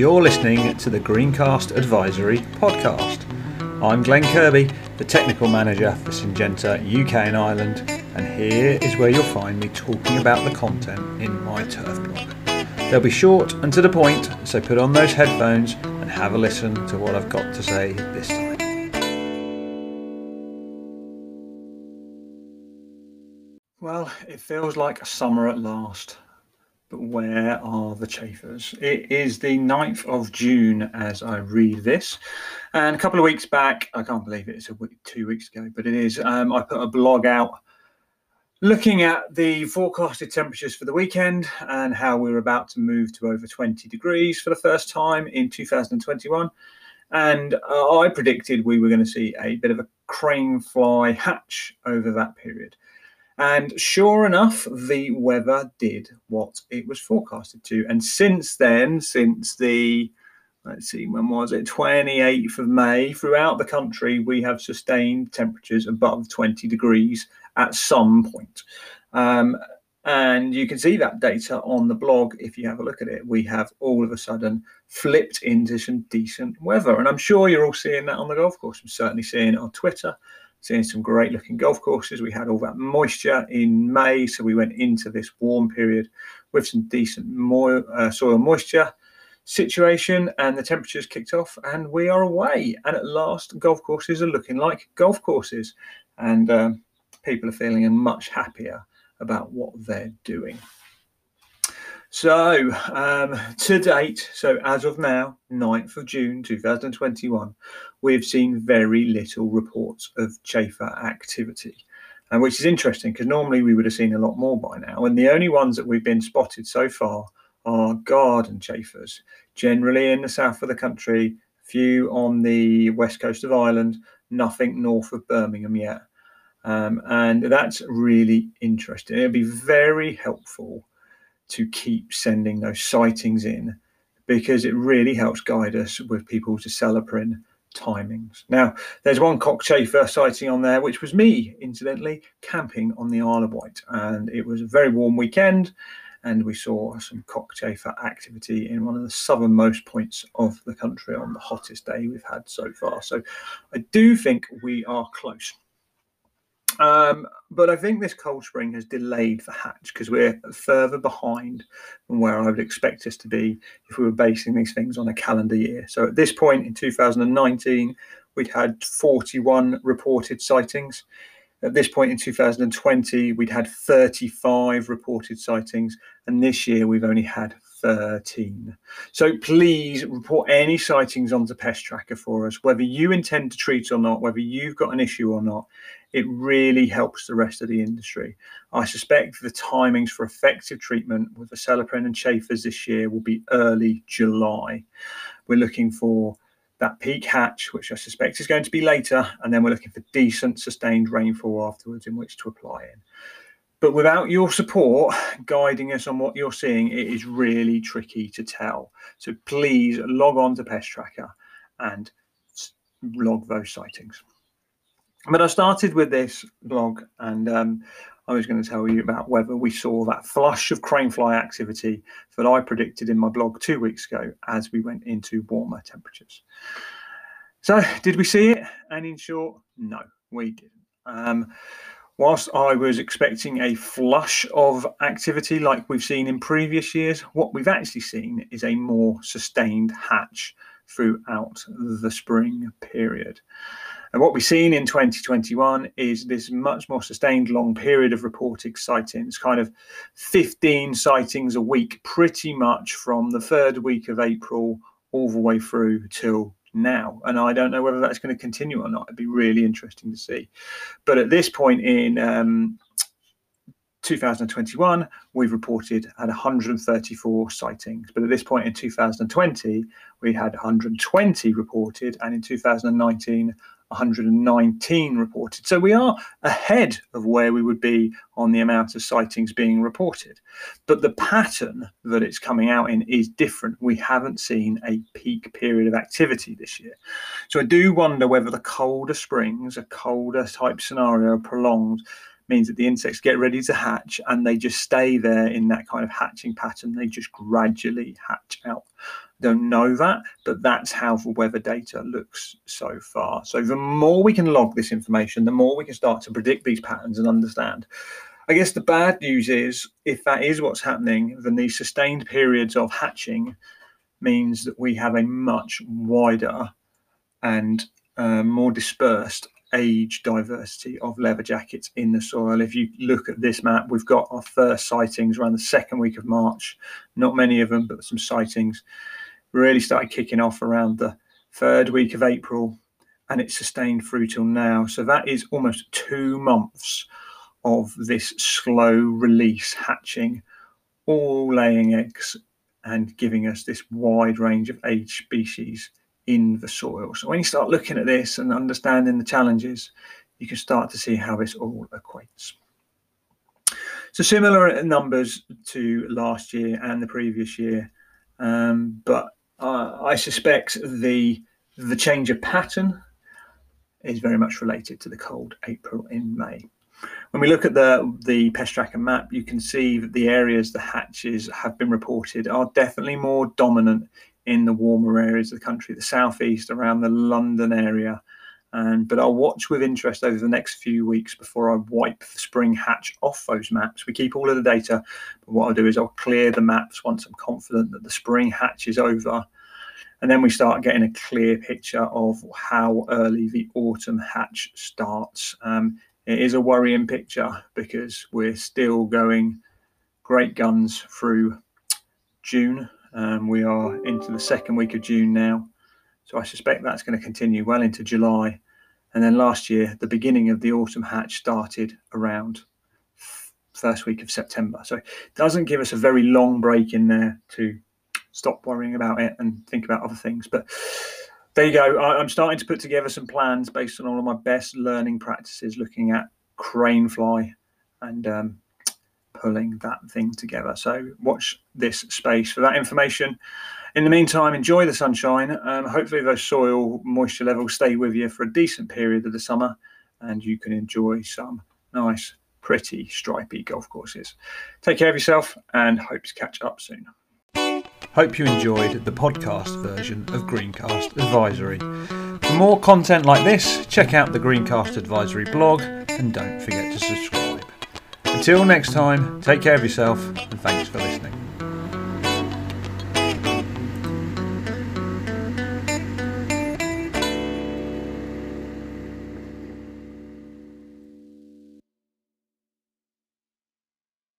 You're listening to the Greencast Advisory podcast. I'm Glenn Kirby, the technical manager for Syngenta UK and Ireland, and here is where you'll find me talking about the content in my turf blog. They'll be short and to the point, so put on those headphones and have a listen to what I've got to say this time. Well, it feels like a summer at last. But where are the chafers? It is the 9th of June as I read this. And a couple of weeks back, I can't believe it, it's a week, two weeks ago, but it is. Um, I put a blog out looking at the forecasted temperatures for the weekend and how we are about to move to over 20 degrees for the first time in 2021. And uh, I predicted we were going to see a bit of a crane fly hatch over that period. And sure enough, the weather did what it was forecasted to. And since then, since the let's see, when was it? 28th of May, throughout the country, we have sustained temperatures above 20 degrees at some point. Um, and you can see that data on the blog if you have a look at it. We have all of a sudden flipped into some decent weather. And I'm sure you're all seeing that on the golf course. I'm certainly seeing it on Twitter seeing some great looking golf courses. We had all that moisture in May, so we went into this warm period with some decent mo- uh, soil moisture situation, and the temperatures kicked off, and we are away. And at last, golf courses are looking like golf courses, and um, people are feeling much happier about what they're doing. So, um, to date, so as of now, 9th of June 2021, we've seen very little reports of chafer activity, and which is interesting because normally we would have seen a lot more by now. And the only ones that we've been spotted so far are garden chafers, generally in the south of the country, few on the west coast of Ireland, nothing north of Birmingham yet. Um, and that's really interesting. It'll be very helpful to keep sending those sightings in because it really helps guide us with people's Acelepryn timings. Now, there's one cockchafer sighting on there, which was me, incidentally, camping on the Isle of Wight. And it was a very warm weekend, and we saw some cockchafer activity in one of the southernmost points of the country on the hottest day we've had so far. So I do think we are close. Um, but I think this cold spring has delayed the hatch because we're further behind than where I would expect us to be if we were basing these things on a calendar year. So at this point in 2019, we'd had 41 reported sightings. At this point in 2020, we'd had 35 reported sightings, and this year we've only had 13. So please report any sightings onto Pest Tracker for us, whether you intend to treat or not, whether you've got an issue or not. It really helps the rest of the industry. I suspect the timings for effective treatment with the Acelepryn and Chafers this year will be early July. We're looking for that peak hatch, which I suspect is going to be later, and then we're looking for decent sustained rainfall afterwards in which to apply in. But without your support guiding us on what you're seeing, it is really tricky to tell. So please log on to Pest Tracker and log those sightings. But I started with this blog and um, I was going to tell you about whether we saw that flush of cranefly activity that I predicted in my blog two weeks ago as we went into warmer temperatures. So, did we see it? And in short, no, we didn't. Um, whilst I was expecting a flush of activity like we've seen in previous years, what we've actually seen is a more sustained hatch throughout the spring period. And what we've seen in 2021 is this much more sustained long period of reported sightings, kind of 15 sightings a week, pretty much from the third week of April all the way through till now. And I don't know whether that's going to continue or not. It'd be really interesting to see. But at this point in um, 2021, we've reported at 134 sightings. But at this point in 2020, we had 120 reported. And in 2019, 119 reported. So we are ahead of where we would be on the amount of sightings being reported. But the pattern that it's coming out in is different. We haven't seen a peak period of activity this year. So I do wonder whether the colder springs, a colder type scenario prolonged, means that the insects get ready to hatch and they just stay there in that kind of hatching pattern. They just gradually hatch out. Don't know that, but that's how the weather data looks so far. So the more we can log this information, the more we can start to predict these patterns and understand. I guess the bad news is if that is what's happening, then these sustained periods of hatching means that we have a much wider and uh, more dispersed age diversity of leather jackets in the soil. If you look at this map, we've got our first sightings around the second week of March. Not many of them, but some sightings really started kicking off around the third week of April and it's sustained through till now. So that is almost two months of this slow release hatching, all laying eggs and giving us this wide range of age species in the soil. So when you start looking at this and understanding the challenges, you can start to see how this all equates. So similar numbers to last year and the previous year, um, but uh, I suspect the the change of pattern is very much related to the cold April in May. When we look at the the pest tracker map, you can see that the areas the hatches have been reported are definitely more dominant in the warmer areas of the country, the southeast, around the London area. And but I'll watch with interest over the next few weeks before I wipe the spring hatch off those maps. We keep all of the data, but what I'll do is I'll clear the maps once I'm confident that the spring hatch is over. And then we start getting a clear picture of how early the autumn hatch starts. Um, it is a worrying picture because we're still going great guns through June um, we are into the second week of June now. So I suspect that's going to continue well into July. And then last year, the beginning of the autumn hatch started around first week of September. So it doesn't give us a very long break in there to stop worrying about it and think about other things. But there you go. I'm starting to put together some plans based on all of my best learning practices, looking at crane fly and um, pulling that thing together. So watch this space for that information. In the meantime, enjoy the sunshine. Um, hopefully, those soil moisture levels stay with you for a decent period of the summer and you can enjoy some nice, pretty, stripy golf courses. Take care of yourself and hope to catch up soon. Hope you enjoyed the podcast version of Greencast Advisory. For more content like this, check out the Greencast Advisory blog and don't forget to subscribe. Until next time, take care of yourself and thanks for listening.